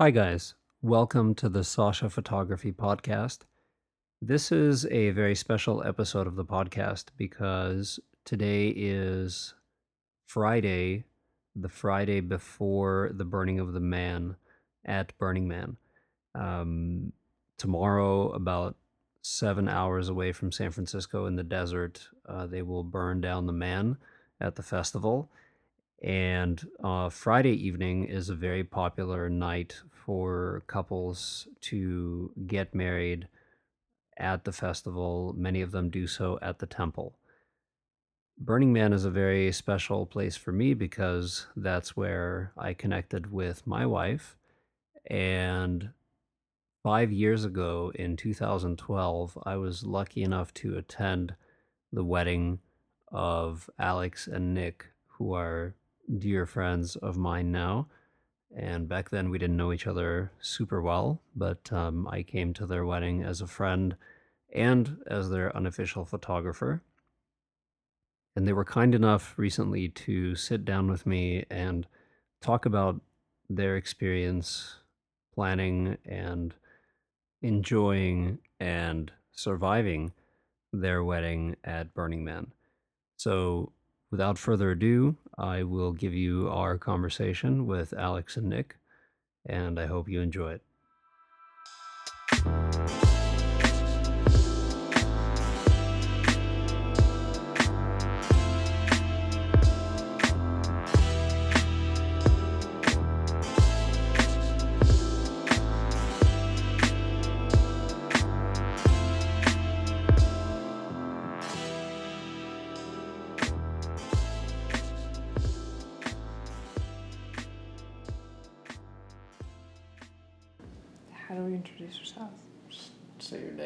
Hi, guys. Welcome to the Sasha Photography Podcast. This is a very special episode of the podcast because today is Friday, the Friday before the burning of the man at Burning Man. Um, tomorrow, about seven hours away from San Francisco in the desert, uh, they will burn down the man at the festival. And uh, Friday evening is a very popular night for couples to get married at the festival. Many of them do so at the temple. Burning Man is a very special place for me because that's where I connected with my wife. And five years ago in 2012, I was lucky enough to attend the wedding of Alex and Nick, who are dear friends of mine now. And back then, we didn't know each other super well, but um, I came to their wedding as a friend and as their unofficial photographer. And they were kind enough recently to sit down with me and talk about their experience planning and enjoying and surviving their wedding at Burning Man. So, without further ado, I will give you our conversation with Alex and Nick, and I hope you enjoy it.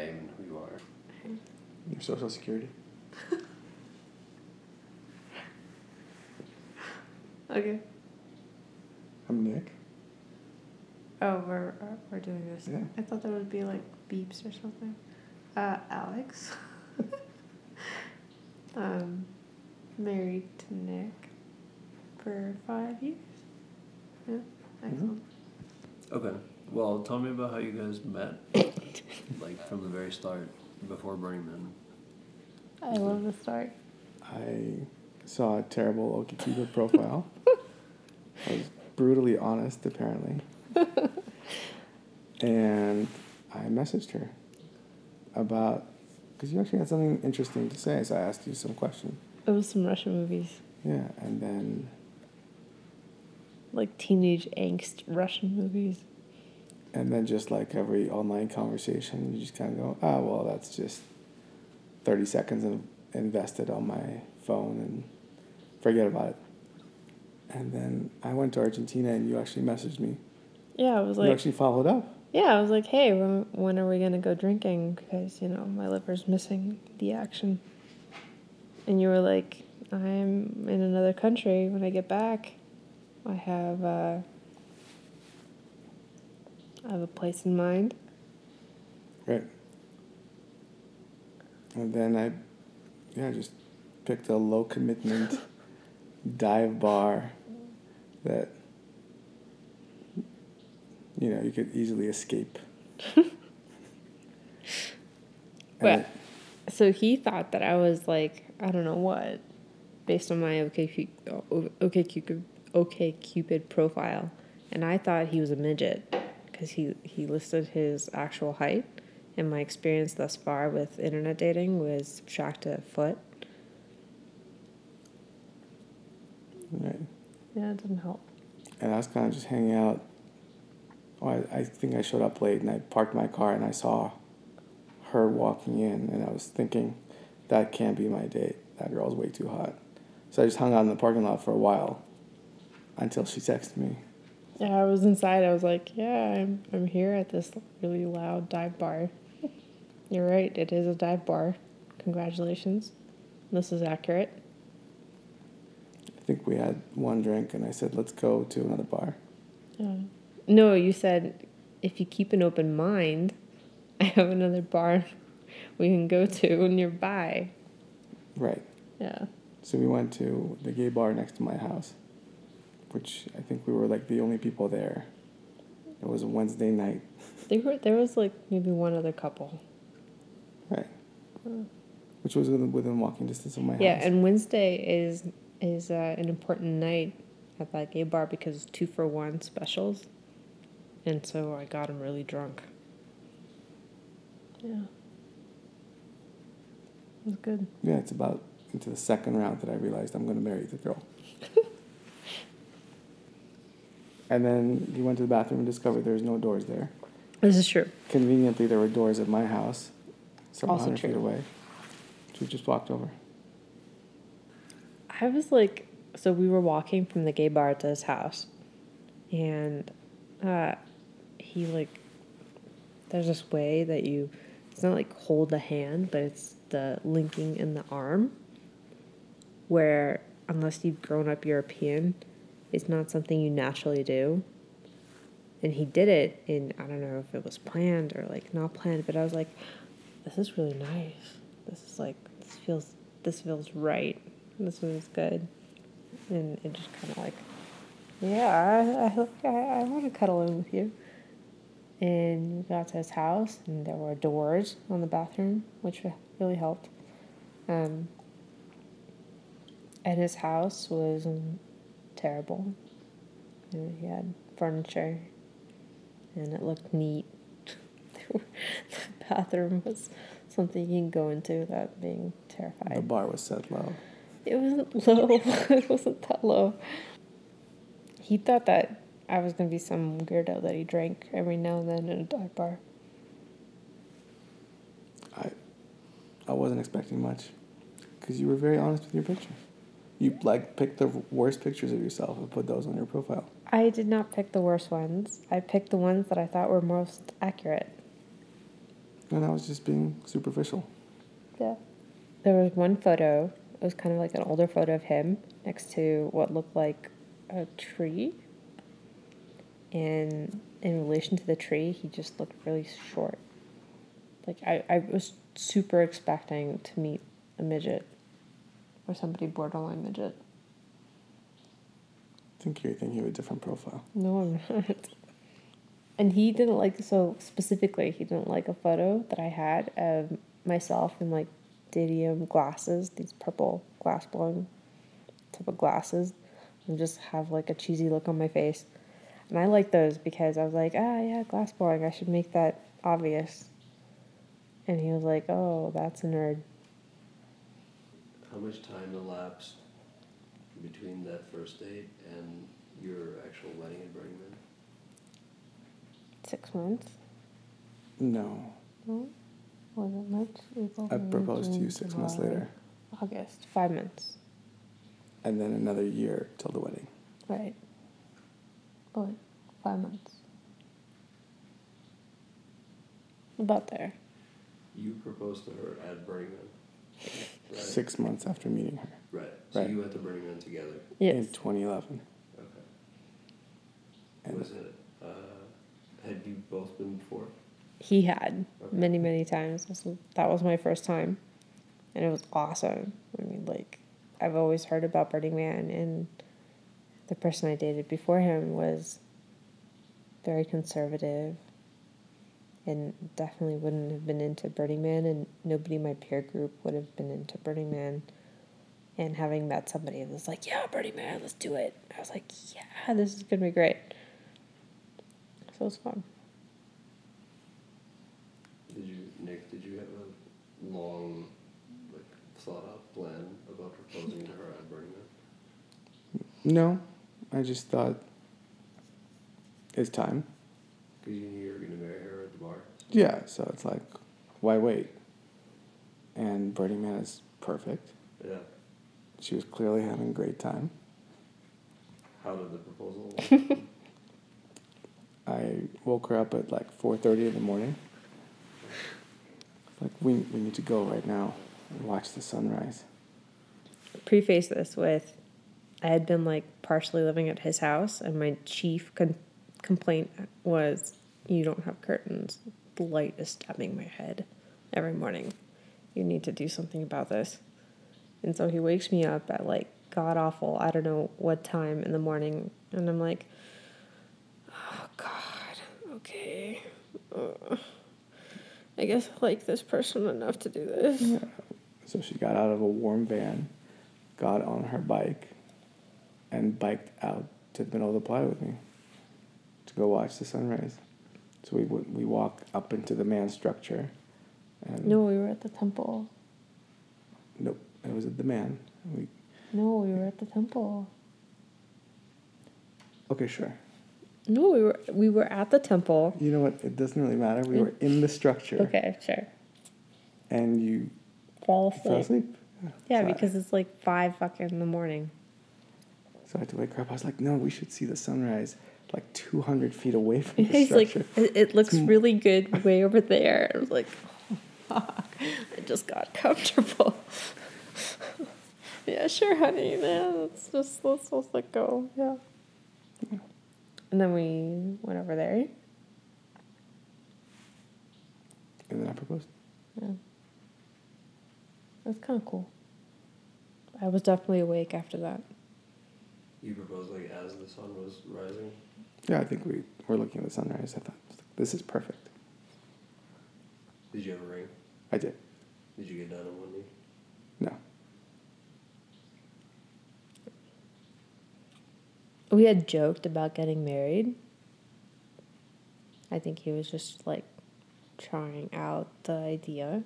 Name and who you are. Your social security. Okay. I'm Nick. Oh, we're uh, we're doing this. Yeah. I thought there would be like beeps or something. Uh, Alex. um, married to Nick for five years. Yeah. Excellent. Okay. Well, tell me about how you guys met. like from the very start, before Burning Man. I love the start. I saw a terrible OkCupid profile. I was brutally honest, apparently. and I messaged her about because you actually had something interesting to say, so I asked you some questions. It was some Russian movies, Yeah, and then like teenage angst Russian movies. And then just like every online conversation, you just kind of go, ah, well, that's just thirty seconds in, invested on my phone and forget about it. And then I went to Argentina, and you actually messaged me. Yeah, I was like. you actually followed up. yeah, I was like, hey, when, when are we gonna go drinking? Because you know my liver's missing the action. And you were like, I'm in another country. When I get back, I have uh, I have a place in mind. Right. And then I, yeah, just picked a low commitment dive bar that, you know, you could easily escape. Well, it- so he thought that I was like, I don't know what, based on my OK OK OK Cupid profile, and I thought he was a midget because he he listed his actual height, and my experience thus far with internet dating was subtract a foot. right. Yeah, it didn't help. And I was kind of just hanging out. Well, I, I think I showed up late and I parked my car and I saw her walking in and I was thinking, that can't be my date. That girl's way too hot. So I just hung out in the parking lot for a while until she texted me. Yeah, I was inside. I was like, yeah, I'm I'm here at this really loud dive bar. You're right. It is a dive bar. Congratulations. This is accurate. I think we had one drink and I said, let's go to another bar. Yeah. No, you said if you keep an open mind, I have another bar we can go to nearby. Right. Yeah. So we went to the gay bar next to my house, which I think we were like the only people there. It was a Wednesday night, There were there was like maybe one other couple. right? Which was within, within walking distance of my Yeah, house. Yeah, and Wednesday is is uh, an important night at that gay bar because two for one specials, and so I got him really drunk. Yeah, it was good. yeah, it's about into the second round that I realized I'm going to marry the girl. and then you went to the bathroom and discovered there's no doors there. This is true. Conveniently, there were doors at my house, several Also hundred feet away, which we just walked over. I was like, so we were walking from the gay bar to his house, and uh, he like, there's this way that you, it's not like hold the hand, but it's the linking in the arm, where unless you've grown up European, it's not something you naturally do. And he did it, and I don't know if it was planned or like not planned, but I was like, this is really nice. This is like this feels this feels right. This feels good, and it just kind of like, yeah, I I, I, I want to cuddle in with you. And we got to his house, and there were doors on the bathroom, which really helped. Um, and his house was terrible. He had furniture, and it looked neat. the bathroom was something you can go into without being terrified. The bar was set low. It wasn't low. it wasn't that low. He thought that I was gonna be some weirdo that he drank every now and then in a dive bar. I, I wasn't expecting much, because you were very honest with your picture. You like picked the worst pictures of yourself and put those on your profile. I did not pick the worst ones. I picked the ones that I thought were most accurate. And I was just being superficial. Yeah. There was one photo. It was kind of like an older photo of him next to what looked like a tree. And in relation to the tree, he just looked really short. Like I, I was super expecting to meet a midget or somebody borderline midget. I think you're thinking of a different profile. No, I'm not. And he didn't like so specifically. He didn't like a photo that I had of myself in like didymium glasses, these purple glass blowing type of glasses, and just have like a cheesy look on my face. And I like those because I was like, ah, yeah, glass blowing. I should make that obvious. And he was like, oh, that's a nerd. How much time elapsed between that first date and your actual wedding at Burning Man? Six months. No, No, was it March? April, I May, proposed to you June, six months July, later, August. Five months. and then another year till the wedding. Right. But five months. About there. You proposed to her at Burning Man. Right. Six months after meeting her Right. So Right. you went to Burning Man together. Yes. in 2011. Okay. And Was it? Uh, had you both been before? He had Okay. many, many times. This was, that was my first time. And it was awesome. I mean, like, I've always heard about Burning Man, and the person I dated before him was very conservative and definitely wouldn't have been into Burning Man, and nobody in my peer group would have been into Burning Man. And having met somebody that was like, yeah, Burning Man, let's do it. I was like, yeah, this is going to be great. So it was fun. Did you, Nick? Did you have a long, like, thought out plan about proposing to her at Burning Man? no, I just thought it's time. Because you knew you were going to marry her at the bar. Yeah, so it's like, why wait? And Burning Man is perfect. Yeah. She was clearly having a great time. How did the proposal? I woke her up at like 4:30 in the morning. Like we we need to go right now and watch the sunrise. preface this with I had been like partially living at his house, and my chief con- complaint was, You don't have curtains. Light is stabbing my head every morning. You need to do something about this. And so he wakes me up at like god awful, I don't know what time in the morning, and I'm like, Oh God. uh, I guess I like this person enough to do this. Yeah. So she got out of a warm van, got on her bike, and biked out to the middle of the playa with me to go watch the sunrise. So we would we walk up into the man structure, and No, we were at the temple. nope, it was at the man. We No, we were at the temple. okay, sure. No, we were we were at the temple. You know what? It doesn't really matter. We were in the structure, Okay, sure. and you Fall fell asleep. asleep. Yeah, So I- because it's like five fucking in the morning. So I had to wake her up. I was like, no, we should see the sunrise like 200 feet away from the He's like, structure. it, it looks m- really good way over there. I was like, oh, fuck. I just got comfortable. yeah, sure, honey. Man, let's just let's just let go. Yeah. And then we went over there. And then I proposed. Yeah. That's kind of cool. I was definitely awake after that. You proposed like as the sun was rising. Yeah, I think we were looking at the sunrise. I thought, this is perfect. Did you ever ring? I did. Did you get down on one knee? No. We had joked about getting married. I think he was just like trying out the idea,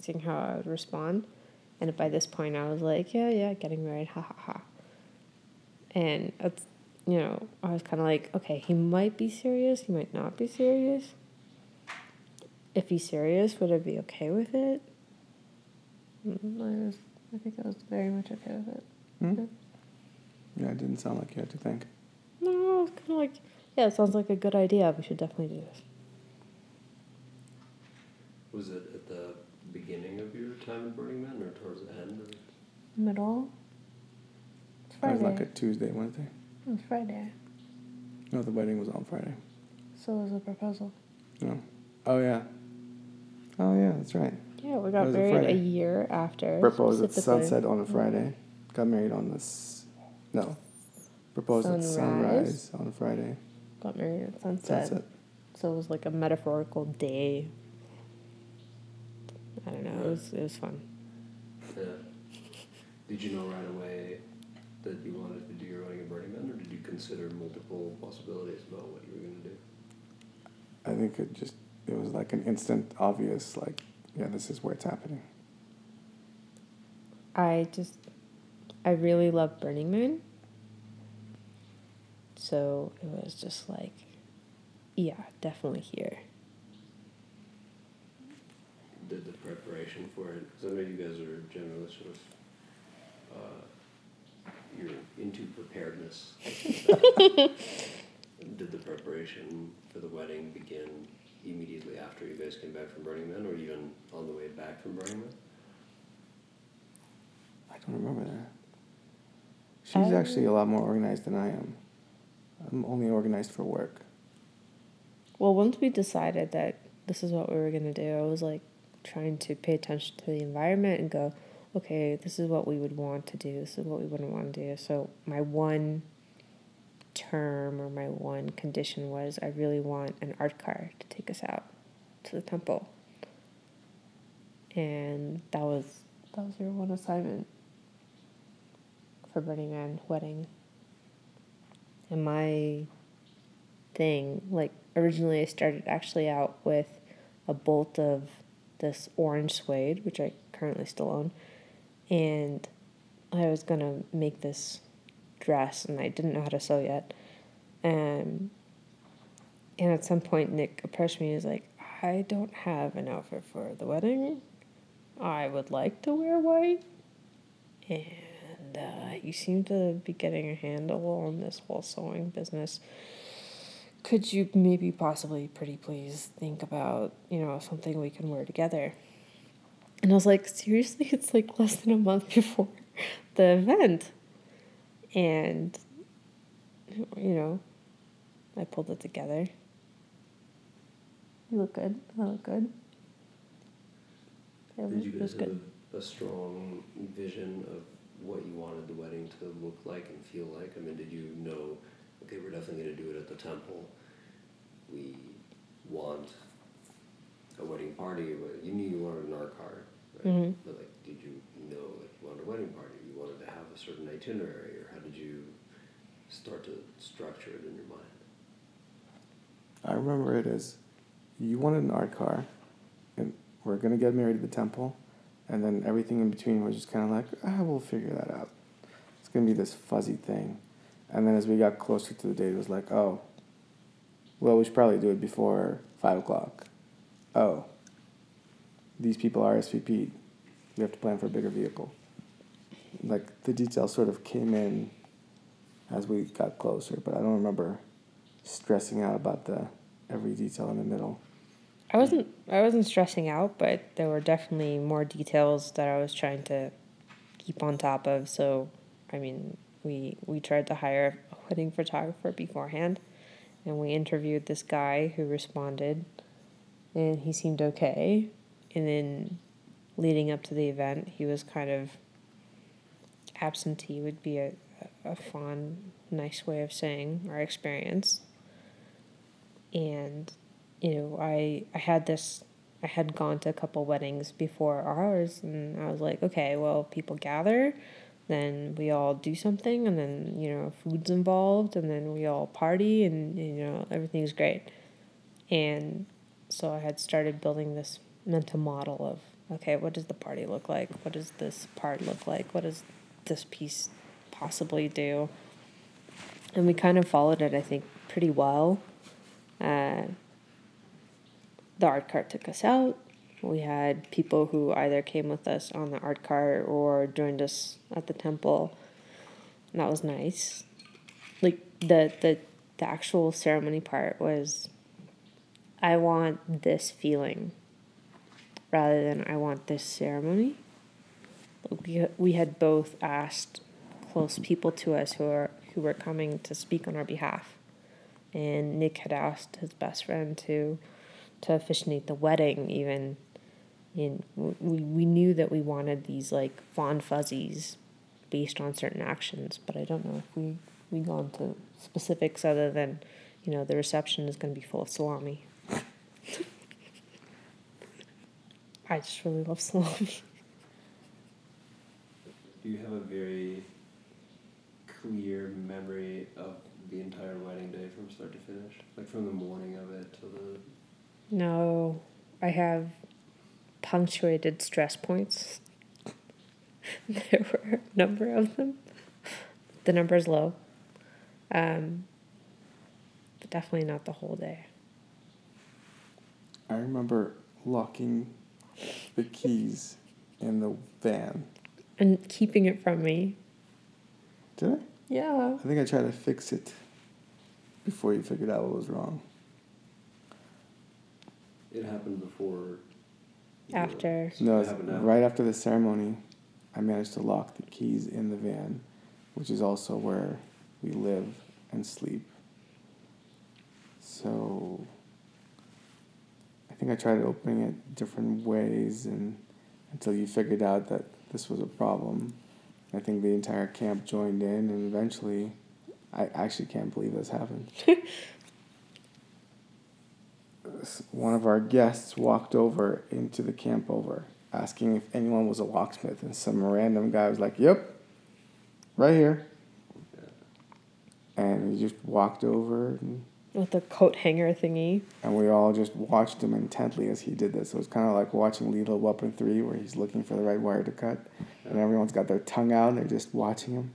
seeing how I would respond. And by this point, I was like, yeah, yeah, getting married, ha ha ha. And it's, you know, I was kind of like, okay, he might be serious, he might not be serious. If he's serious, would I be okay with it? Mm, I was, I think I was very much okay with it. Hmm? Yeah, it didn't sound like you had to think. No, it's kind of like, yeah, it sounds like a good idea. We should definitely do this. Was it at the beginning of your time in Burning Man or towards the end? Or? Middle. It's It was like a Tuesday, Wednesday. It was Friday. No, the wedding was on Friday. So was the proposal. No. Oh, yeah. Oh, yeah, that's right. Yeah, we got was a married a Friday. year after. Proposed at sunset on a mm-hmm. Friday. Got married on this. No. Proposed at Sunrise. sunrise on a Friday. Got married at sunset. Sunset. So it was like a metaphorical day. I don't know. It was it was fun. Yeah. Did you know right away that you wanted to do your wedding in Burning Man, or did you consider multiple possibilities about what you were going to do? I think it just, it was like an instant obvious, like, yeah, this is where it's happening. I just, I really love Burning Man. So it was just like, yeah, definitely here. Did the preparation for it? Because I know you guys are generally sort of uh, you're into preparedness. Did the preparation for the wedding begin immediately after you guys came back from Burning Man, or even on the way back from Burning Man? I don't remember that. She's actually a lot more organized than I am. I'm only organized for work. Well, once we decided that this is what we were going to do, I was like trying to pay attention to the environment and go, okay, this is what we would want to do, this is what we wouldn't want to do. So, my one term or my one condition was I really want an art car to take us out to the temple. And that was that was your one assignment for Burning Man wedding. And my thing. Like originally, I started actually out with a bolt of this orange suede, which I currently still own, and I was gonna make this dress, and I didn't know how to sew yet. Um, and at some point, Nick approached me and was like, "I don't have an outfit for the wedding. I would like to wear white." And uh, you seem to be getting a handle on this whole sewing business could you maybe possibly pretty please think about you know something we can wear together and i was like seriously? It's like less than a month before the event. And you know i pulled it together. You look good. I look good. It, Did was- you guys have good. a strong vision of what you wanted the wedding to look like and feel like? I mean, did you know, okay, we're definitely going to do it at the temple. We want a wedding party, but you knew you wanted an art car, right? Mhm. But like, did you know like you wanted a wedding party? You wanted to have a certain itinerary, or how did you start to structure it in your mind? I remember it as you wanted an art car, and we're gonna get married at the temple, and then everything in between was just kind of like, ah, we'll figure that out. It's gonna be this fuzzy thing, and then as we got closer to the date, it was like, oh, well, we should probably do it before five o'clock. Oh, these people are SVP. We have to plan for a bigger vehicle. Like the details sort of came in as we got closer, but I don't remember stressing out about the every detail in the middle. I wasn't I wasn't stressing out, but there were definitely more details that I was trying to keep on top of. So, I mean, we we tried to hire a wedding photographer beforehand, and we interviewed this guy who responded, and he seemed okay. And then, leading up to the event, he was kind of absentee would be a a fond, nice way of saying our experience. And you know, I I had this I had gone to a couple weddings before ours and I was like, okay, well, people gather, then we all do something and then, you know, food's involved and then we all party and you know, everything's great. And so I had started building this mental model of okay, what does the party look like? What does this part look like? What does this piece possibly do? And we kind of followed it, I think, pretty well. Uh, the art cart took us out. We had people who either came with us on the art cart or joined us at the temple. And that was nice. Like the the the actual ceremony part was I want this feeling rather than I want this ceremony. We we had both asked close people to us who are who were coming to speak on our behalf. And Nick had asked his best friend to to officiate the wedding even and we, we knew that we wanted these like fond fuzzies based on certain actions but i don't know if we we go into specifics other than you know the reception is going to be full of salami i just really love salami. Do you have a very clear memory of the entire wedding day from start to finish? Like from the morning of it to the no. I have punctuated stress points. There were a number of them. The number is low. Um, but definitely not the whole day. I remember locking the keys in the van. and keeping it from me Did I? yeah I think I tried to fix it before you figured out what was wrong. It happened before. the- After. No, It it's happened right after the ceremony, I managed to lock the keys in the van, which is also where we live and sleep. So I think I tried opening it different ways and until you figured out that this was a problem. I think the entire camp joined in and eventually I actually can't believe this happened. One of our guests walked over into the camp over asking if anyone was a locksmith, and some random guy was like, Yep, right here. And he just walked over, and, with the coat hanger thingy and we all just watched him intently as he did this. So it's kind of like watching Lethal Weapon 3, where he's looking for the right wire to cut, and everyone's got their tongue out and they're just watching him.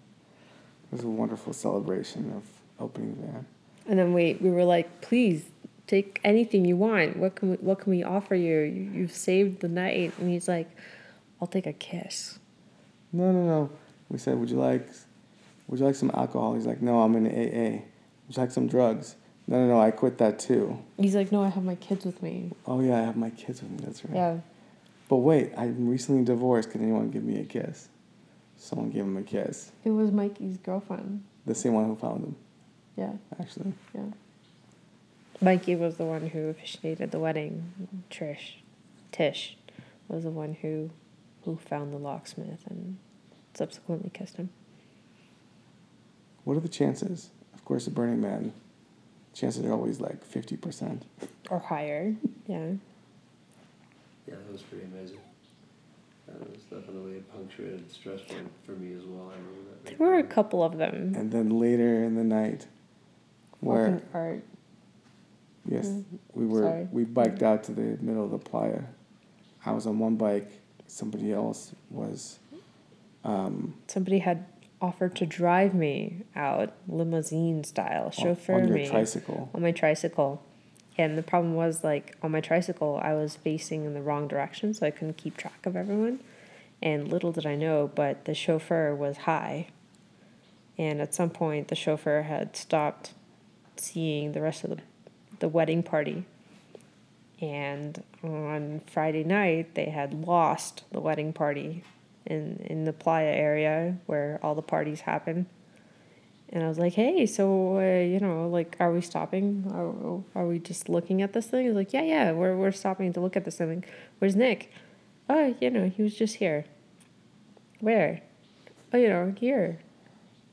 It was a wonderful celebration of opening the van. and then we we were like please take anything you want what can we what can we offer you, you you've saved the night and he's like i'll take a kiss No, no, no. We said, would you like, would you like some alcohol? He's like, no, I'm in AA. Would you like some drugs? No, no, no, I quit that too. he's like no i have my kids with me Oh yeah, I have my kids with me. That's right. yeah But wait, I'm recently divorced. Can anyone give me a kiss? Someone gave him a kiss. it was mikey's girlfriend The same one who found him, yeah actually. yeah mikey was the one who officiated the wedding trish tish was the one who who found the locksmith and subsequently kissed him What are the chances? Of course, at Burning Man, chances are always like fifty percent. or higher yeah Yeah, that was pretty amazing. That was definitely a punctuated stress point for me as well. I remember that. There were a couple of them. And then later in the night, where Walking art. yes, Mm, we were sorry. we biked out to the middle of the playa. I was on one bike. Somebody else was. Um, Somebody had offered to drive me out limousine style, chauffeur on your me tricycle. on my tricycle. And the problem was like on my tricycle, I was facing in the wrong direction, so I couldn't keep track of everyone. And little did I know, but the chauffeur was high. And at some point, the chauffeur had stopped seeing the rest of the, the wedding party. And on Friday night, they had lost the wedding party in, in the playa area where all the parties happen. And I was like, hey, so, uh, you know, like, are we stopping? Are, are we just looking at this thing? He's like, yeah, yeah, we're, we're stopping to look at this thing. Where's Nick? Oh, you know, he was just here. Where? Oh, you know, here.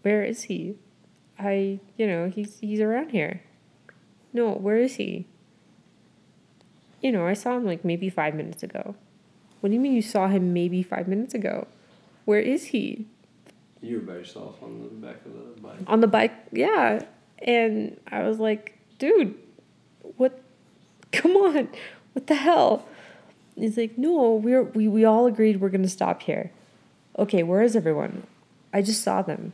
Where is he? I, you know, he's, he's around here. No, where is he? You know, I saw him like maybe five minutes ago. What do you mean you saw him maybe five minutes ago? Where is he? You were by yourself on the back of the bike. on the bike yeah and i was like dude what come on what the hell he's like no we're we, we all agreed we're gonna stop here okay where is everyone i just saw them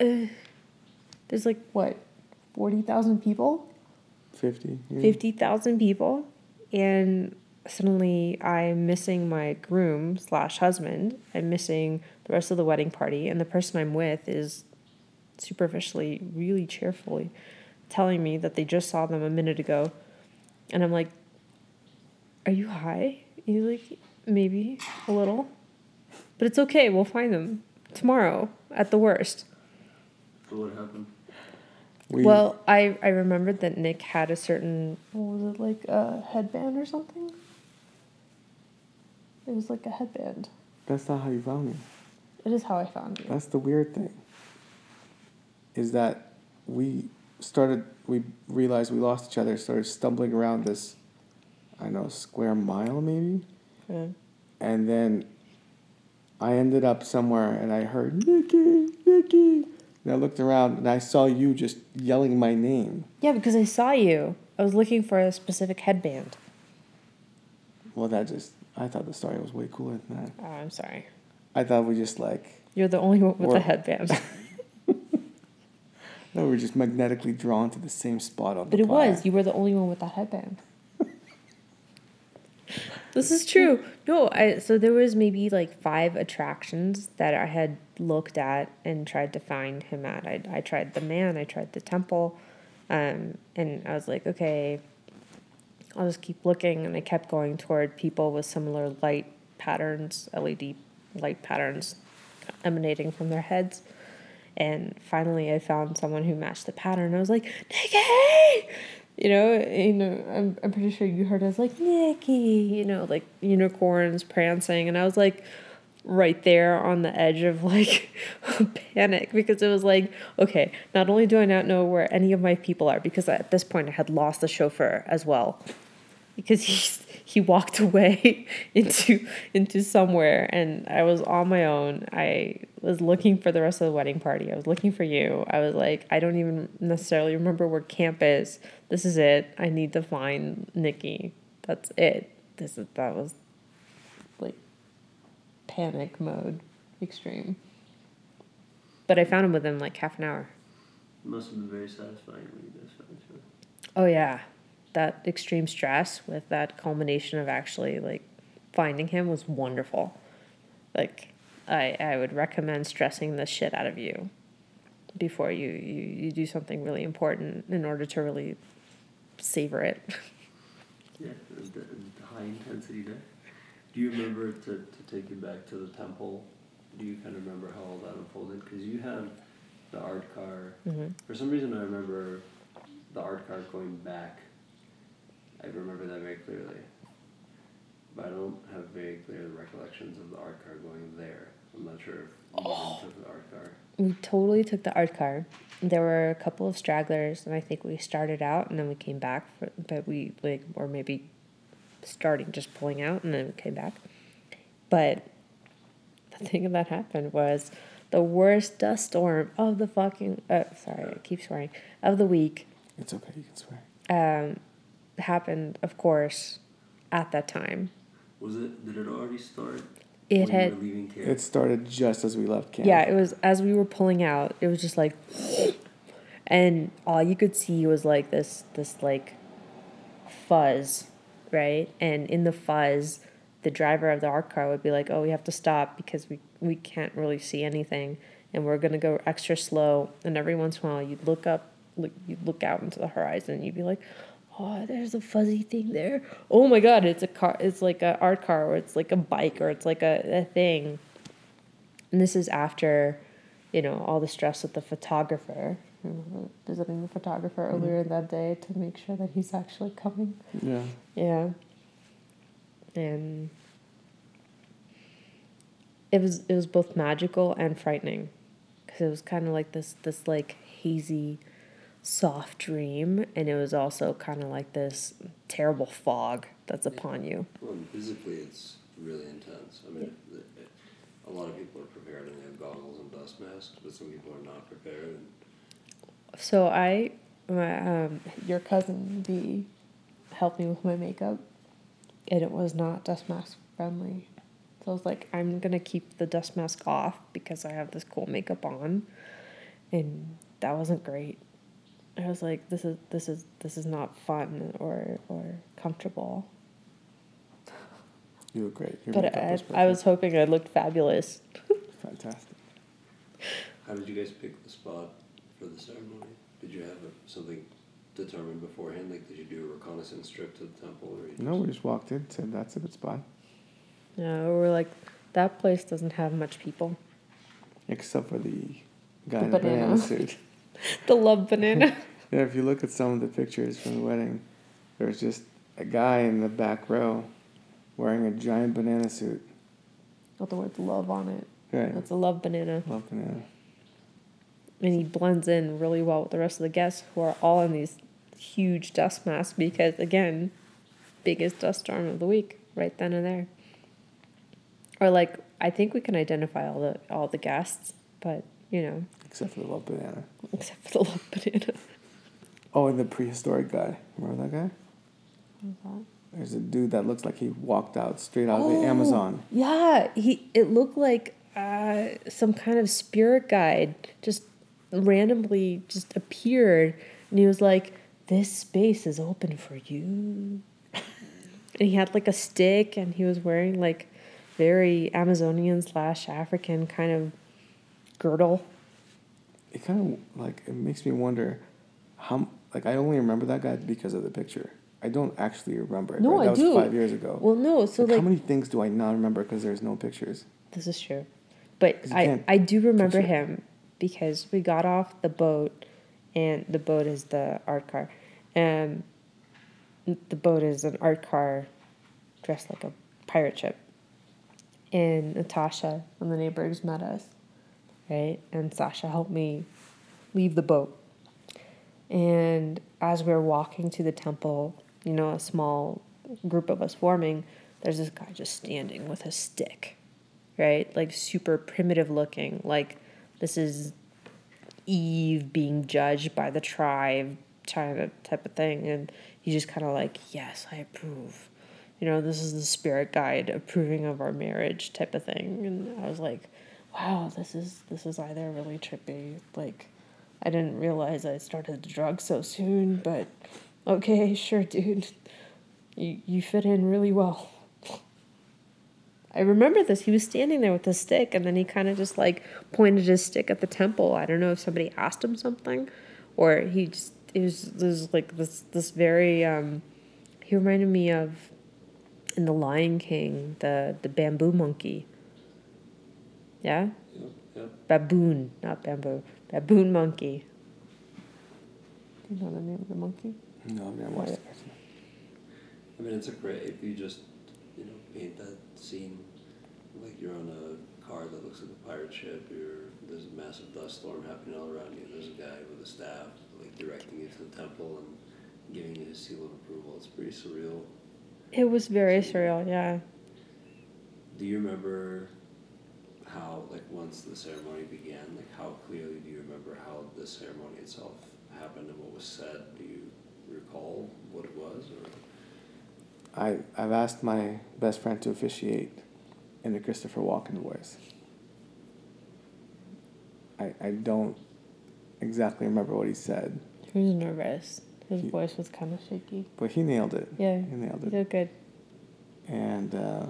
uh, there's like what 40000 people Fifty. yeah. 50,000 people and suddenly I'm missing my groom slash husband. I'm missing the rest of the wedding party and the person I'm with is superficially really cheerfully telling me that they just saw them a minute ago. And I'm like, are you high? He's like, maybe a little. But it's okay. We'll find them tomorrow at the worst. So what happened? We, Well, I, I remembered that Nick had a certain what was it like a headband or something? It was like a headband. that's not how you found me. It is how I found you. That's the weird thing. Is that we started, we realized we lost each other, started stumbling around this, I don't know, square mile maybe, Yeah. and then I ended up somewhere and I heard Nikki, Nikki, and I looked around and I saw you just yelling my name. Yeah, because I saw you. I was looking for a specific headband. Well, that just, I thought the story was way cooler than that. Oh, I'm sorry. I thought we just like, You're the only one with a headband. no, we were just magnetically drawn to the same spot on But the But it was. You were the only one with that headband. this is true. No, I so there was maybe like five attractions that I had looked at and tried to find him at. I I tried the man, I tried the temple, um, and I was like, okay, I'll just keep looking, and I kept going toward people with similar light patterns, LED light patterns emanating from their heads. And finally, I found someone who matched the pattern. I was like, Nikki! You know, you know, I'm, I'm pretty sure you heard us like, Nikki, you know, like unicorns prancing. And I was like, right there on the edge of like panic because it was like, okay, not only do I not know where any of my people are, because at this point I had lost the chauffeur as well because he he walked away into into somewhere and I was on my own. I was looking for the rest of the wedding party. I was looking for you. I was like, I don't even necessarily remember where camp is. This is it. I need to find Nikki. That's it. This is that was like panic mode extreme. But I found him within like half an hour. It must have been very satisfying when you guys found each other. Oh yeah, that extreme stress with that culmination of actually like finding him was wonderful. Like I I would recommend stressing the shit out of you before you you, you do something really important in order to really savor it. Yeah, the, the high intensity day. Do you remember to, to take you back to the temple? Do you kind of remember how all that unfolded? Because you had the art car. Mhm. For some reason, I remember the art car going back. I remember that very clearly. But I don't have very clear recollections of the art car going there. I'm not sure if you even took the art car. We totally took the art car. There were a couple of stragglers, and I think we started out and then we came back. For, but we like, or maybe starting just pulling out and then we came back. But the thing that happened was the worst dust storm of the fucking uh, sorry, I keep swearing of the week It's okay. You can swear. um, happened, of course, at that time. Was it? Did it already start? It when had You were leaving camp? It started just as we left camp. Yeah, it was as we were pulling out, it was just like and all you could see was like this this like fuzz, right? And in the fuzz, the driver of the art car would be like, "Oh, we have to stop because we we can't really see anything and we're going to go extra slow." And every once in a while, you'd look up, look you'd look out into the horizon, and you'd be like, "Oh, there's a fuzzy thing there. Oh my god, it's a car. It's like a art car or it's like a bike or it's like a, a thing." And this is after, you know, all the stress with the photographer. Visiting the photographer mm-hmm. earlier that day to make sure that he's actually coming. Yeah. Yeah. And it was it was both magical and frightening because it was kind of like this this like hazy soft dream and it was also kind of like this terrible fog that's upon you. Well, physically, it's really intense. I mean, it, it, a lot of people are prepared and they have goggles and dust masks, but some people are not prepared. And So I, my, um, your cousin B, helped me with my makeup, and it was not dust mask friendly. So I was like, I'm gonna keep the dust mask off because I have this cool makeup on, and that wasn't great. I was like, this is this is this is not fun or or comfortable. You were great. Your but makeup I, was I was hoping I looked fabulous. fantastic. how did you guys pick the spot for the ceremony? Did you have a, something determined beforehand? Like, did you do a reconnaissance trip to the temple, or you No, we just walked in, said that's a good spot. Yeah, we're like, that place doesn't have much people. Except for the guy The in the banana. banana suit. The love banana. Yeah, if you look at some of the pictures from the wedding, there's just a guy in the back row wearing a giant banana suit. With the word love on it. Right. That's a love banana. Love banana. and he blends in really well with the rest of the guests who are all in these huge dust masks because again biggest dust storm of the week right then and there or like i think we can identify all the all the guests but you know Except for the love banana. except for the love banana Oh, and the prehistoric guy. Remember that guy? There's a dude that looks like he walked out straight out of the Amazon. yeah he it looked like uh, some kind of spirit guide just randomly just appeared and he was like this space is open for you and he had like a stick and he was wearing like very amazonian slash african kind of girdle It kind of like it makes me wonder how like I only remember that guy because of the picture. I don't actually remember it. No, right? I that was do. five years ago. well no so like, like how many things do I not remember because there's no pictures? This is true. but I, I do remember picture him because we got off the boat and the boat is the art car. And the boat is an art car dressed like a pirate ship. And Natasha and the neighbors met us, right? And Sasha helped me leave the boat. And as we were walking to the temple, you know, a small group of us forming, there's this guy just standing with a stick, right? Like super primitive looking. Like this is Eve being judged by the tribe, China type of thing. And he's just kind of like, yes, I approve. You know, this is the spirit guide approving of our marriage type of thing. And I was like, wow, this is this is either really trippy. Like, I didn't realize I started the drug so soon, but okay, sure, dude. You you fit in really well. I remember this. He was standing there with a stick, and then he kind of just like pointed his stick at the temple. I don't know if somebody asked him something, or he just it was, it was like this this very. Um, he reminded me of in the Lion King the the bamboo monkey. Yeah, Yep, yep. baboon, not bamboo, baboon monkey. Do you know the name of the monkey? No, I've never watched Right. the cartoon. I mean, it's a great if you just you know paint that scene like you're on a car that looks like a pirate ship. You're there's a massive dust storm happening all around you. There's a guy with a staff like directing you to the temple and giving you his seal of approval. It's pretty surreal. It was very surreal, yeah. Do you remember how, like, once the ceremony began, like, how clearly do you remember how the ceremony itself happened and what was said? Do you recall what it was, or? I, I've asked my best friend to officiate in the Christopher Walken voice. I, I don't exactly remember what he said, He was nervous. His He- voice was kind of shaky. but he nailed it. Yeah, He nailed he it. did good. And uh,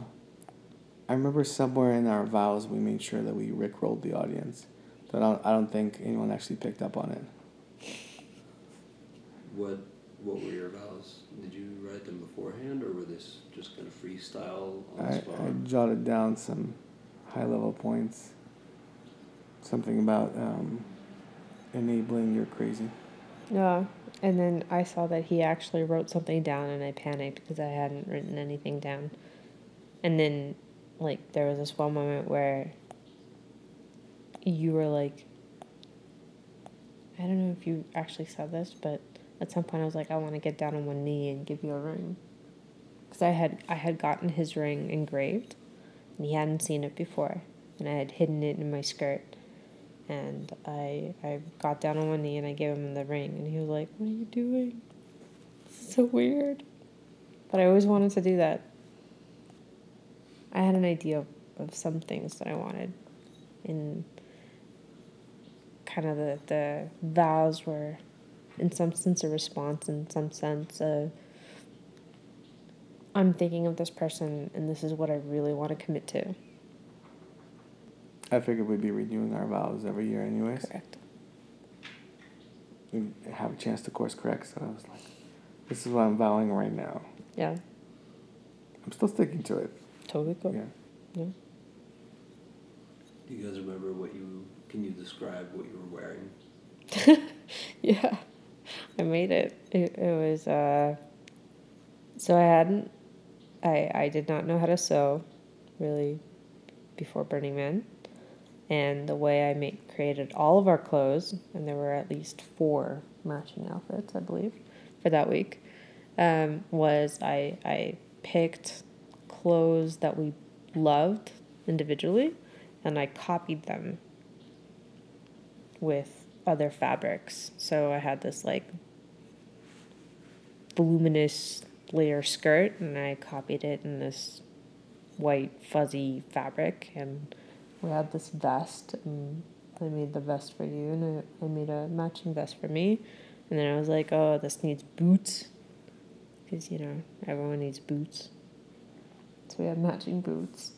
I remember somewhere in our vows we made sure that we rickrolled the audience. But I don't, I don't think anyone actually picked up on it. What What were your vows? Did you write them beforehand, or were this just kind of freestyle on the I, spot? I jotted down some high level points. Something about um, enabling your crazy. Yeah. And then I saw that he actually wrote something down and I panicked because I hadn't written anything down. And then, like, there was this one moment where you were like, I don't know if you actually said this, but at some point I was like, I want to get down on one knee and give you a ring. Because I had, I had gotten his ring engraved and he hadn't seen it before. And I had hidden it in my skirt and I I got down on one knee and I gave him the ring and he was like, "What are you doing? This is so weird." But I always wanted to do that. I had an idea of, of some things that I wanted in kind of the the vows were in some sense a response in some sense of I'm thinking of this person and this is what I really want to commit to. I figured we'd be renewing our vows every year, anyways. Correct. We have a chance to course correct, so I was like, this is what I'm vowing right now. Yeah. I'm still sticking to it. Totally cool. Yeah. yeah. Do you guys remember what you? Can you describe what you were wearing? Yeah, I made it. It, it was uh so I hadn't I I did not know how to sew really before Burning Man. And the way I made created all of our clothes, and there were at least four matching outfits, I believe, for that week, um, was I I picked clothes that we loved individually, and I copied them with other fabrics. So I had this like voluminous layer skirt and I copied it in this white fuzzy fabric and we had this vest and I made the vest for you and I, made a matching vest for me and then I was like oh this needs boots because you know everyone needs boots so we had matching boots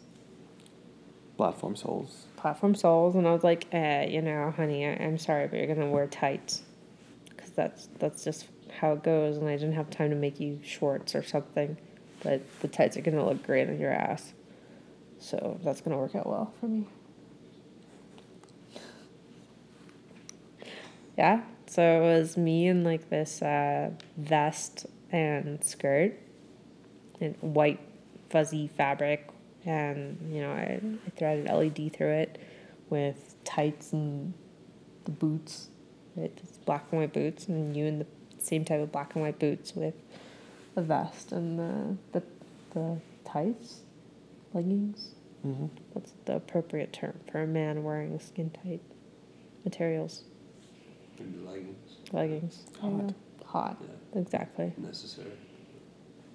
Platform soles. platform soles, and I was like, eh, you know, honey, I, I'm sorry, but you're gonna wear tights, because that's that's just how it goes. And I didn't have time to make you shorts or something, but the tights are gonna look great on your ass, so that's gonna work out well for me. Yeah, so it was me in like this uh, vest and skirt, and white fuzzy fabric and you know I, I threaded LED through it with tights and the boots. It's black and white boots, and you in the same type of black and white boots with a vest and the the, the tights, leggings. Mm-hmm. That's the appropriate term for a man wearing skin tight materials, And leggings. leggings. Hot. go. Hot, Yeah, exactly. necessary.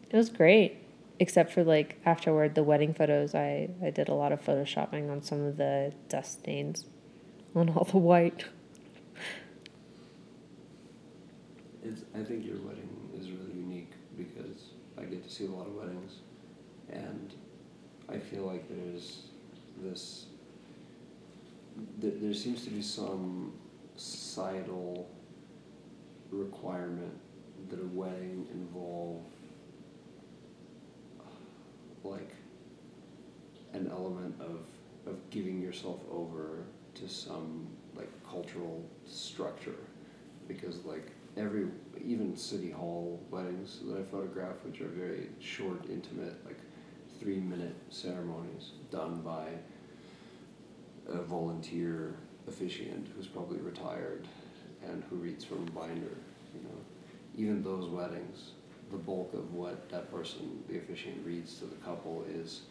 It was great, except for like afterward, the wedding photos. I I did a lot of photoshopping on some of the dust stains, on all the white. It's, I think your wedding is really unique because I get to see a lot of weddings, and I feel like there's this. There, there seems to be some societal requirement that a wedding involve like an element of of giving yourself over to some like cultural structure. Because like every even city hall weddings that I photograph which are very short intimate like three minute ceremonies done by a volunteer officiant who's probably retired and who reads from a binder you know. Even those weddings the bulk of what that person, the officiant, reads to the couple is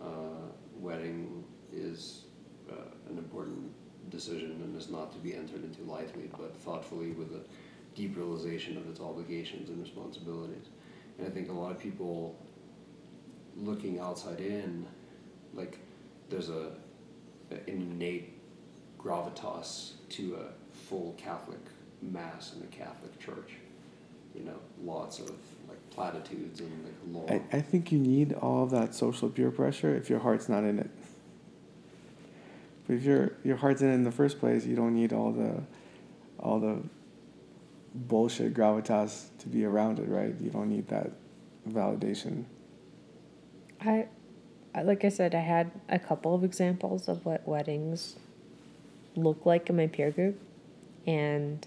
uh, wedding is uh, an important decision and is not to be entered into lightly, but thoughtfully with a deep realization of its obligations and responsibilities. And I think a lot of people looking outside in, like there's a an innate gravitas to a full Catholic mass in a Catholic church. You know, lots of like platitudes and like law. I, I think you need all of that social peer pressure if your heart's not in it. But if your your heart's in it in the first place, you don't need all the all the bullshit gravitas to be around it, right? You don't need that validation. I, I like I said, I had a couple of examples of what weddings look like in my peer group, and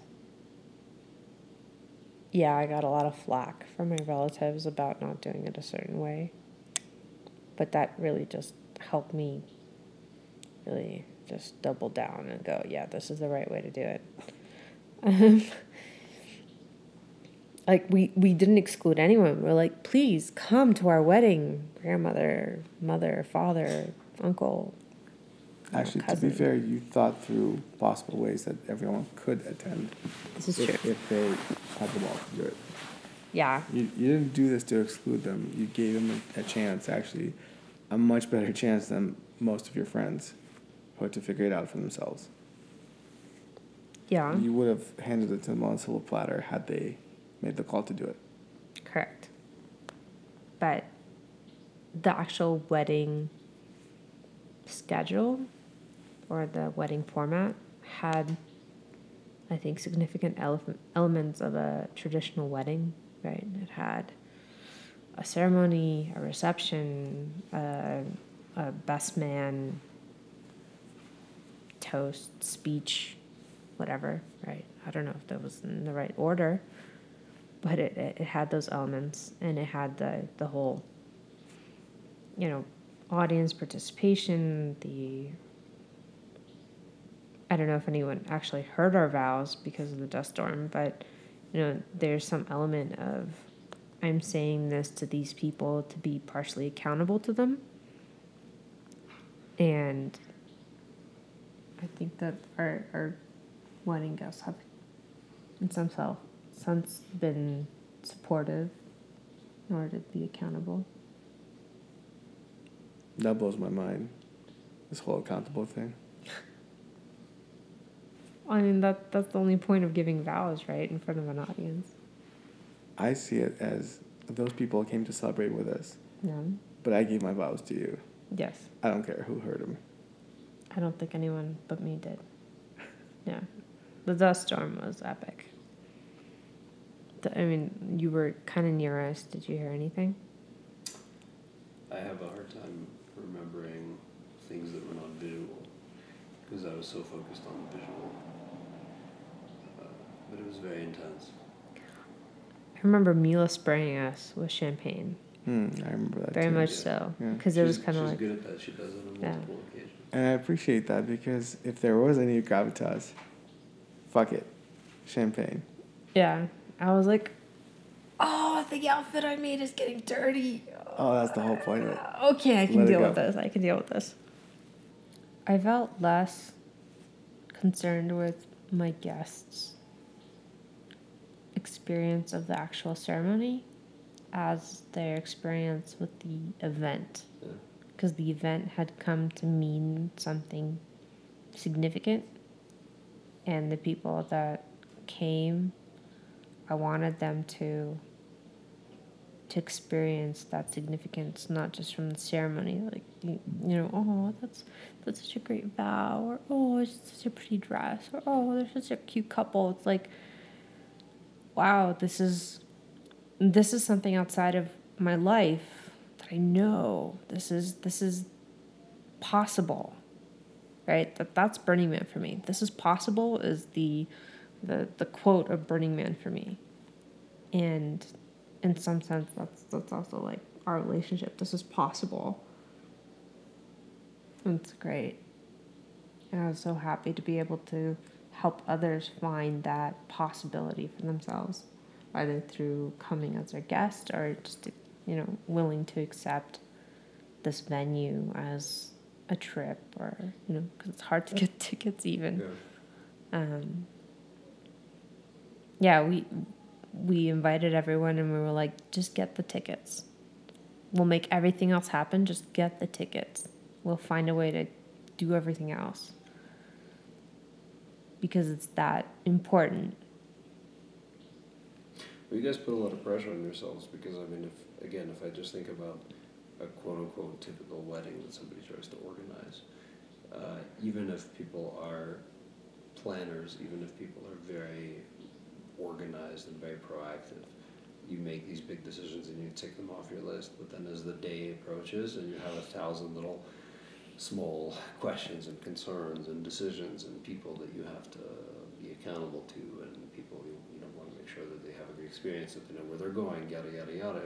yeah, I got a lot of flack from my relatives about not doing it a certain way. But that really just helped me really just double down and go, yeah, this is the right way to do it. Like we we didn't exclude anyone. We're like, please come to our wedding, grandmother, mother, father, uncle. Actually, to cousin. be fair, you thought through possible ways that everyone could attend this is if, true. if they had the balls to do it. Yeah, You, you didn't do this to exclude them. You gave them a, a chance, actually, a much better chance than most of your friends who had to figure it out for themselves. yeah, You would have handed it to them on a silver platter had they made the call to do it. correct. But the actual wedding schedule or the wedding format had, I think, significant ele- elements of a traditional wedding. Right, it had a ceremony, a reception, a, a best man toast, speech, whatever, right? I don't know if that was in the right order, but it, it, it had those elements and it had the, the whole, you know, audience participation, the. I don't know if anyone actually heard our vows because of the dust storm, but you know, there's some element of I'm saying this to these people to be partially accountable to them. And I think that our, our wedding guests have, in some self, sense, been supportive in order to be accountable. That blows my mind. This whole accountable thing. I mean, that that's the only point of giving vows, right, in front of an audience. I see it as those people came to celebrate with us, Yeah. but I gave my vows to you. Yes. I don't care who heard them. I don't think anyone but me did. Yeah. The dust storm was epic. The, I mean, you were kind of near us. Did you hear anything? I have a hard time remembering things that were not visual because I was so focused on the visual. But it was very intense. I remember Mila spraying us with champagne. Hmm, I remember that Very too. much yeah. so. Yeah. Because it was kind of she's like, good at that. She does it on Yeah. occasions. And I appreciate that because if there was any gravitas, fuck it, champagne. yeah. I was like, oh, the outfit I made is getting dirty. Oh, that's the whole point of it. Okay, I can Let deal with this. I can deal with this. I felt less concerned with my guests' experience of the actual ceremony as their experience with the event. Yeah. Because the event had come to mean something significant. And the people that came, I wanted them to to experience that significance, not just from the ceremony, like you, you know, oh, that's that's such a great vow, or oh, it's such a pretty dress, or oh, they're such a cute couple. It's like, wow, this is this is something outside of my life that I know. This is this is possible, right? That that's Burning Man for me. This is possible is the the the quote of Burning Man for me, and in some sense that's that's also like our relationship this is possible it's great and i was so happy to be able to help others find that possibility for themselves either through coming as a guest or just you know willing to accept this venue as a trip or you know because it's hard to get tickets even Yeah. um, yeah, we we invited everyone and we were like, just get the tickets. We'll make everything else happen. Just get the tickets. We'll find a way to do everything else because it's that important. Well, you guys put a lot of pressure on yourselves because I mean, if again, if I just think about a quote unquote typical wedding that somebody tries to organize, uh, even if people are planners, even if people are very organized and very proactive, you make these big decisions and you tick them off your list. But then as the day approaches and you have a thousand little small questions and concerns and decisions and people that you have to be accountable to and people you, you know want to make sure that they have a good experience that they know where they're going yada yada yada.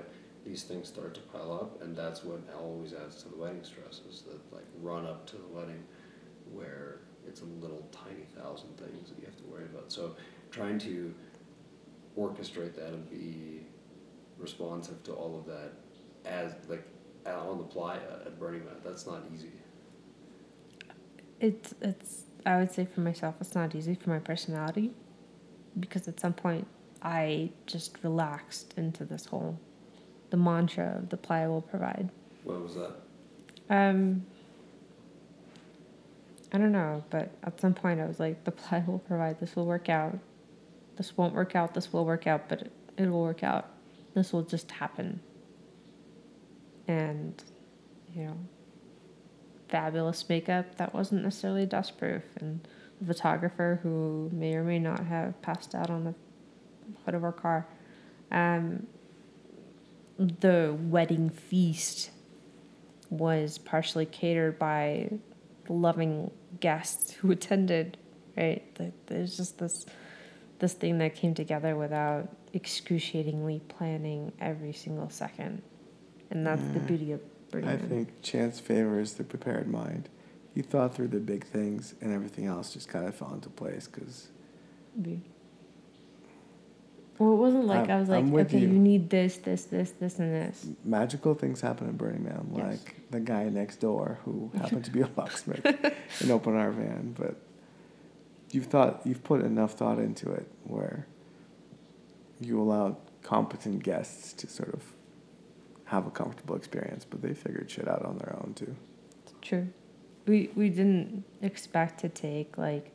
These things start to pile up and that's what always adds to the wedding stress is the like run up to the wedding where it's a little tiny thousand things that you have to worry about. So trying to orchestrate that and be responsive to all of that as like on the fly at Burning Man that's not easy It's it's I would say for myself it's not easy for my personality because at some point I just relaxed into this whole the mantra of the playa will provide. what was that Um, I don't know, but at some point I was like, the playa will provide. This will work out. This won't work out. This will work out, but it, it will work out. This will just happen. And, you know, fabulous makeup that wasn't necessarily dust proof, and a photographer who may or may not have passed out on the hood of our car. Um, the wedding feast was partially catered by loving guests who attended right? There's just this this thing that came together without excruciatingly planning every single second. And that's the beauty of Burning I Man. think chance favors the prepared mind. You thought through the big things, and everything else just kind of fell into place. Because well it wasn't like I'm- i was like okay you. you. need this this this this and this magical things happen in Burning Man, Yes. like the guy next door who happened to be a locksmith and open our van. But you've thought you've put enough thought into it where you allowed competent guests to sort of have a comfortable experience, but they figured shit out on their own too. It's True. We we didn't expect to take like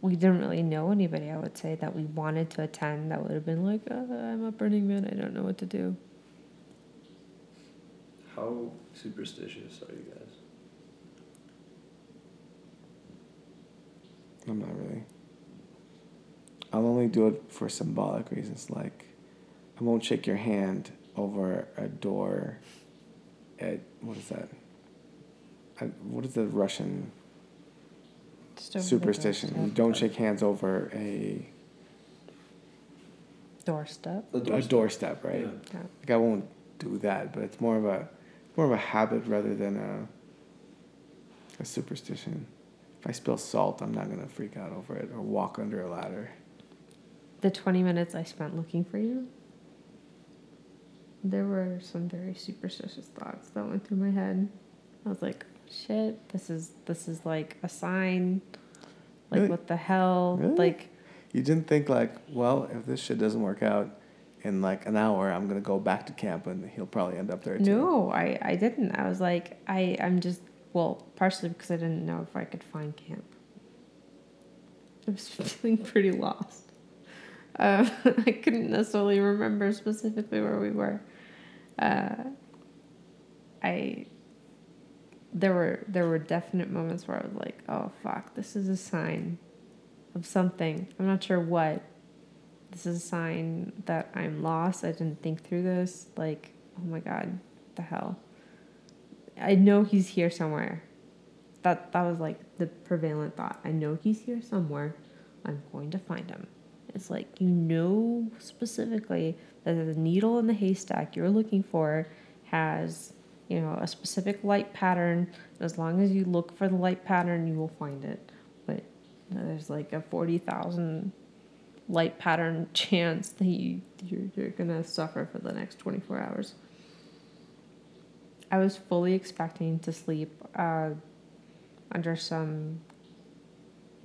we didn't really know anybody, I would say, that we wanted to attend that would have been like, uh, I'm a Burning Man, I don't know what to do. how superstitious are you guys I'm not really. I'll only do it for symbolic reasons, like I won't shake your hand over a door at what is that? I, what is the Russian Just over the superstition? You doorstep. don't shake hands over a Doorstep. a doorstep, right? Yeah. Yeah. Like I won't do that, but it's more of a more of a habit rather than a a superstition. If I spill salt, I'm not gonna freak out over it or walk under a ladder. The 20 minutes I spent looking for you, there were some very superstitious thoughts that went through my head. I was like, shit, this is this is like a sign. Like Really? what the hell? Really? Like You didn't think like, well, if this shit doesn't work out in like an hour, I'm gonna go back to camp and he'll probably end up there too. No, I, I didn't. I was like, I, I'm just, well, partially because I didn't know if I could find camp. I was feeling pretty lost. Uh, I couldn't necessarily remember specifically where we were. Uh, I, there were there were definite moments where I was like, oh fuck, this is a sign of something. I'm not sure what. This is a sign that I'm lost. I didn't think through this. Like, oh my god, the hell. I know he's here somewhere. That that was like the prevalent thought. I know he's here somewhere. I'm going to find him. It's like you know specifically that the needle in the haystack you're looking for has, you know, a specific light pattern. As long as you look for the light pattern, you will find it. But you know, there's like a forty thousand light pattern chance that you you're, you're gonna suffer for the next 24 hours. I was fully expecting to sleep uh, under some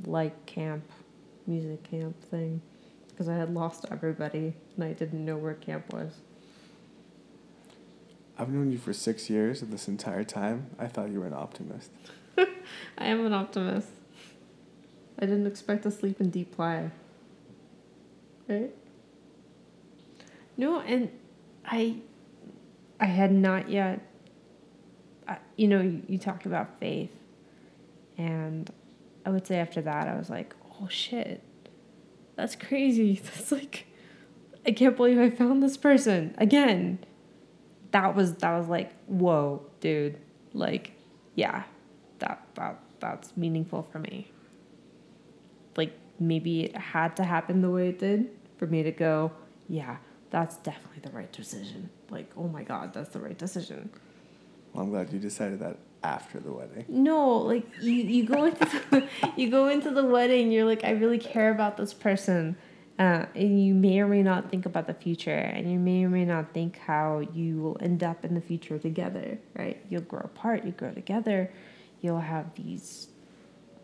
light camp, music camp thing, because I had lost everybody and I didn't know where camp was. I've known you for six years, and this entire time, I thought you were an optimist. I am an optimist. I didn't expect to sleep in deep playa. Right? No, and I, I had not yet. I, you know, you, you talk about faith, and I would say after that, I was like, oh shit, that's crazy. That's like, I can't believe I found this person again. That was that was like, whoa, dude. Like, yeah, that that that's meaningful for me. Like maybe it had to happen the way it did for me to go, yeah, that's definitely the right decision. Like, oh my god, that's the right decision. Well, I'm glad you decided that after the wedding. No, like you, you go into the, you go into the wedding, you're like, I really care about this person. Uh, and you may or may not think about the future, and you may or may not think how you will end up in the future together, right? You'll grow apart, you grow together, you'll have these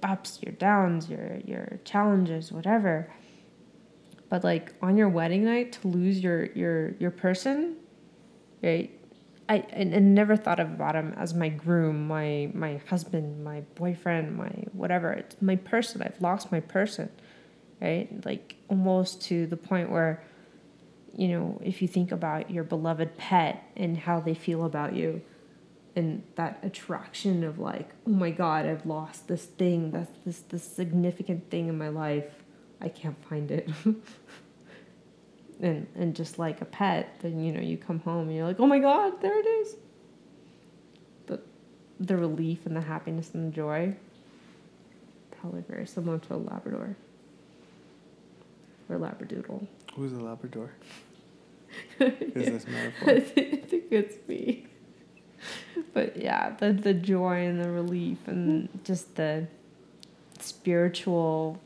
ups, your downs, your your challenges, whatever. But like on your wedding night, to lose your your your person, right? I and never thought about him as my groom, my my husband, my boyfriend, my whatever. It's my person. I've lost my person, right? Like almost to the point where, you know, if you think about your beloved pet and how they feel about you, and that attraction of like, oh my god, I've lost this thing. That's this this significant thing in my life. I can't find it. and and just like a pet, then you know you come home and you're like, oh my god, there it is. The the relief and the happiness and the joy. Probably very similar to a Labrador. Or Labradoodle. Who's a Labrador? Is this I metaphor? think I think it's me. But yeah, the the joy and the relief and just the spiritual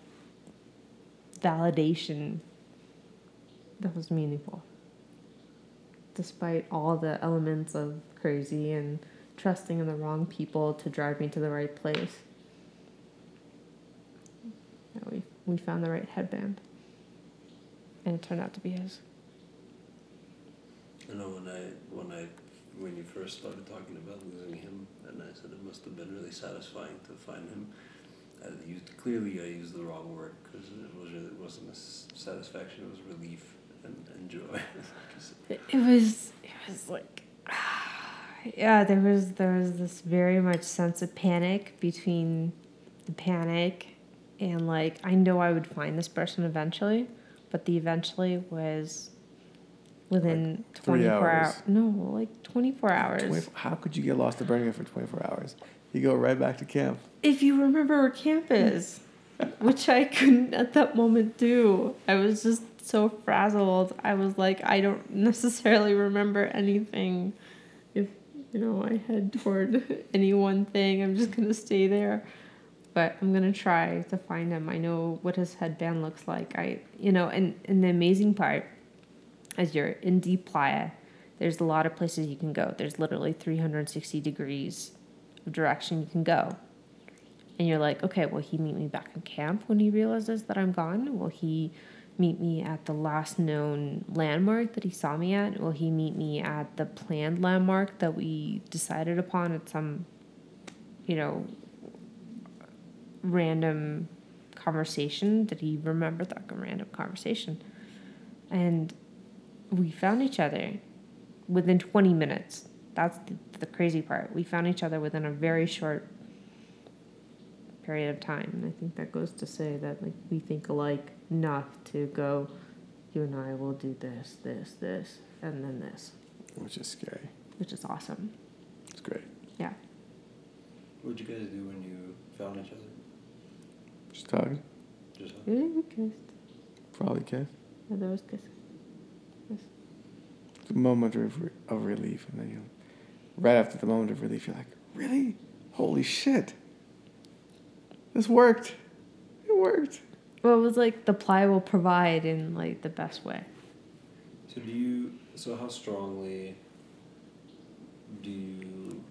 validation that was meaningful. Despite all the elements of crazy and trusting in the wrong people to drive me to the right place. We we found the right headband. And it turned out to be his. I know when I when I when you first started talking about losing him, and I said it must have been really satisfying to find him. I used clearly I used the wrong word because it was it wasn't a satisfaction. It was relief and, and joy. 'Cause It it was it was like yeah, there was there was this very much sense of panic between the panic and like I know I would find this person eventually, but the eventually was within three 24 hours. hours. No, like 24 hours. 20, how could you get lost to Burning Man for 24 hours? You go right back to camp. If you remember where camp is, which I couldn't at that moment do. I was just so frazzled. I was like, I don't necessarily remember anything. If, you know, I head toward any one thing, I'm just to stay there. But I'm to try to find him. I know what his headband looks like. I, you know, and, and the amazing part, as you're in deep playa, there's a lot of places you can go. There's literally 360 degrees of direction you can go. And you're like, okay, will he meet me back in camp when he realizes that I'm gone? Will he meet me at the last known landmark that he saw me at? Will he meet me at the planned landmark that we decided upon at some, you know, random conversation? Did he remember that random conversation? And we found each other within 20 minutes. That's the, the crazy part. We found each other within a very short period of time. And I think that goes to say that like we think alike enough to go, you and I will do this, this, this, and then this, Which is scary. which is awesome. It's great. Yeah. What'd you guys do when you found each other? Just talking. Just Yeah, we kissed. Probably kiss. Yeah, there was kissing. Yes. It's a moment of, re- of relief. And then you, right after the moment of relief, you're like, really? Holy shit. This worked. It worked. Well, it was like the playa will provide in like the best way. So do you? So how strongly do you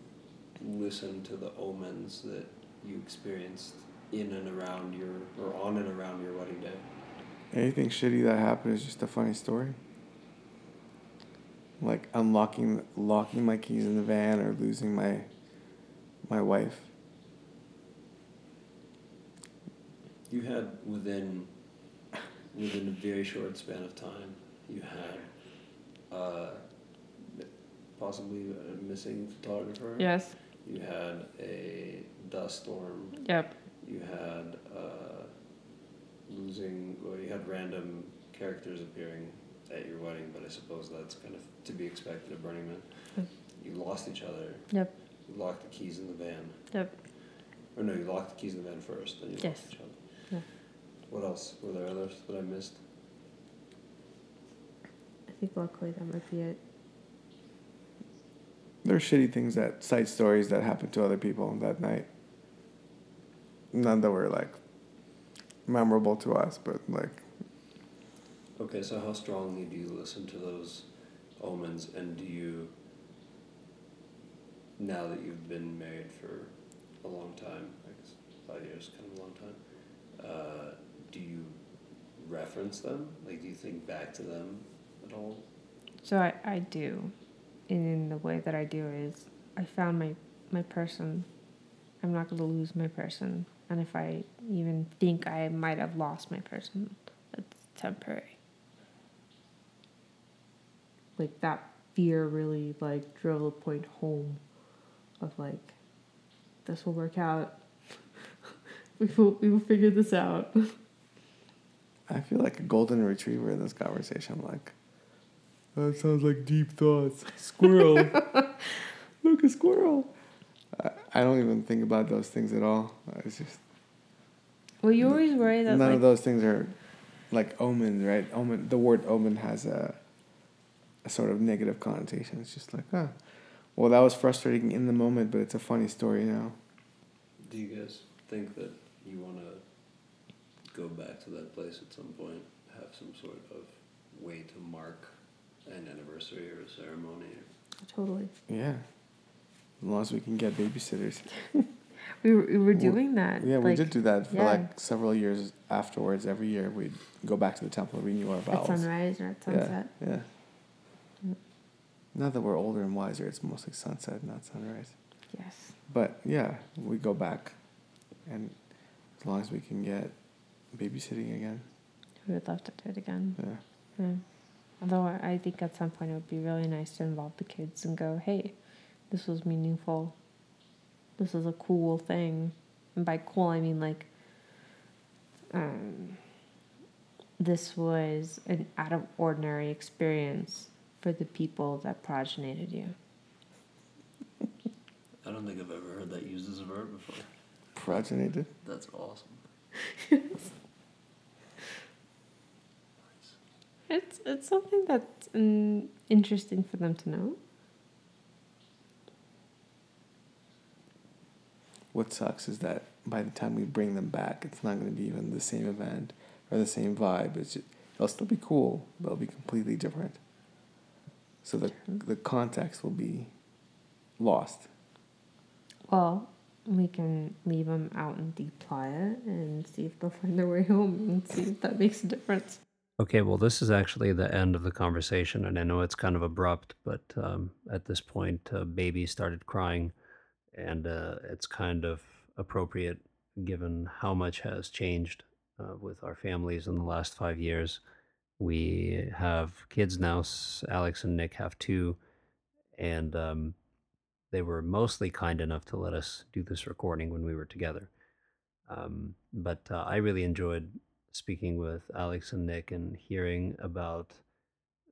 listen to the omens that you experienced in and around your, or on and around your wedding day? Anything shitty that happened is just a funny story. Like unlocking, locking my keys in the van, or losing my, my wife. You had within, within a very short span of time, you had, uh, possibly a missing photographer. Yes. You had a dust storm. Yep. You had uh, losing. Well, you had random characters appearing at your wedding, but I suppose that's kind of to be expected at Burning Man. You lost each other. Yep. You locked the keys in the van. Yep. Or no, you locked the keys in the van first, then you Yes. lost each other. Yeah. What else? Were there others that I missed? I think luckily that might be it. There are shitty things that side stories that happened to other people that night. None that were like memorable to us, but like Okay, so how strongly do you listen to those omens, and do you, now that you've been married for a long time, I guess five years, kind of a long time, uh, do you reference them? Like, do you think back to them at all? So I, I do. And in the way that I do is I found my, my person. I'm not going to lose my person. And if I even think I might have lost my person, it's temporary. Like that fear really like drove the point home of like this will work out. we will we will figure this out. I feel like a golden retriever in this conversation. I'm Like that sounds like deep thoughts. Squirrel. Look, a squirrel. I, I don't even think about those things at all. It's just Well, you always worry that none like of those things are like omens, right? Omen. The word omen has a, a sort of negative connotation. It's just like, ah, well, that was frustrating in the moment, but it's a funny story now. Do you guys think that you want to go back to that place at some point, have some sort of way to mark an anniversary or a ceremony? totally. Yeah. As long as we can get babysitters. We were, we were Well, doing that. Yeah, we did do that for yeah. like several years afterwards. Every year we'd go back to the temple, renew our vows. At vows. sunrise or at sunset. Yeah, yeah. Mm. Now that we're older and wiser, it's mostly sunset, not sunrise. Yes. But yeah, we go back, and as long as we can get babysitting again, We would love to do it again. yeah. Yeah. Although I I think at some point it would be really nice to involve the kids and go, hey, this was meaningful. This is a cool thing. And by cool, I mean like, um, this was an out of ordinary experience for the people that progenated you. I don't think I've ever heard that used as a verb before. Progenated? That's awesome. It's it's something that's mm, interesting for them to know. What sucks is that by the time we bring them back, it's not going to be even the same event or the same vibe. It's just, it'll still be cool, but it'll be completely different. So the the context will be lost. Well, we can leave them out in Deep Playa and see if they'll find their way home and see if that makes a difference. Okay, well, this is actually the end of the conversation, and I know it's kind of abrupt, but um, at this point, uh, baby started crying, and uh, it's kind of appropriate given how much has changed uh, with our families in the last five years. We have kids now. Aleks and Nick have two, and um, they were mostly kind enough to let us do this recording when we were together. Um, but uh, I really enjoyed speaking with Aleks and Nick and hearing about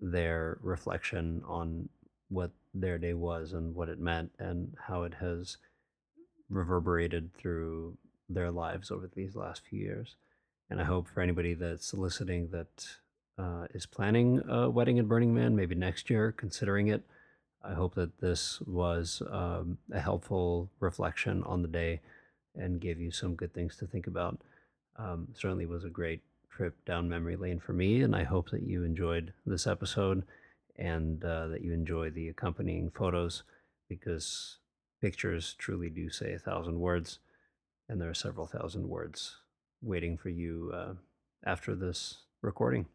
their reflection on what their day was and what it meant and how it has reverberated through their lives over these last few years. And I hope for anybody that's listening that uh, is planning a wedding at Burning Man, maybe next year, considering it, I hope that this was um, a helpful reflection on the day and gave you some good things to think about um, certainly was a great trip down memory lane for me, and I hope that you enjoyed this episode and uh, that you enjoy the accompanying photos because pictures truly do say a thousand words, and there are several thousand words waiting for you uh, after this recording.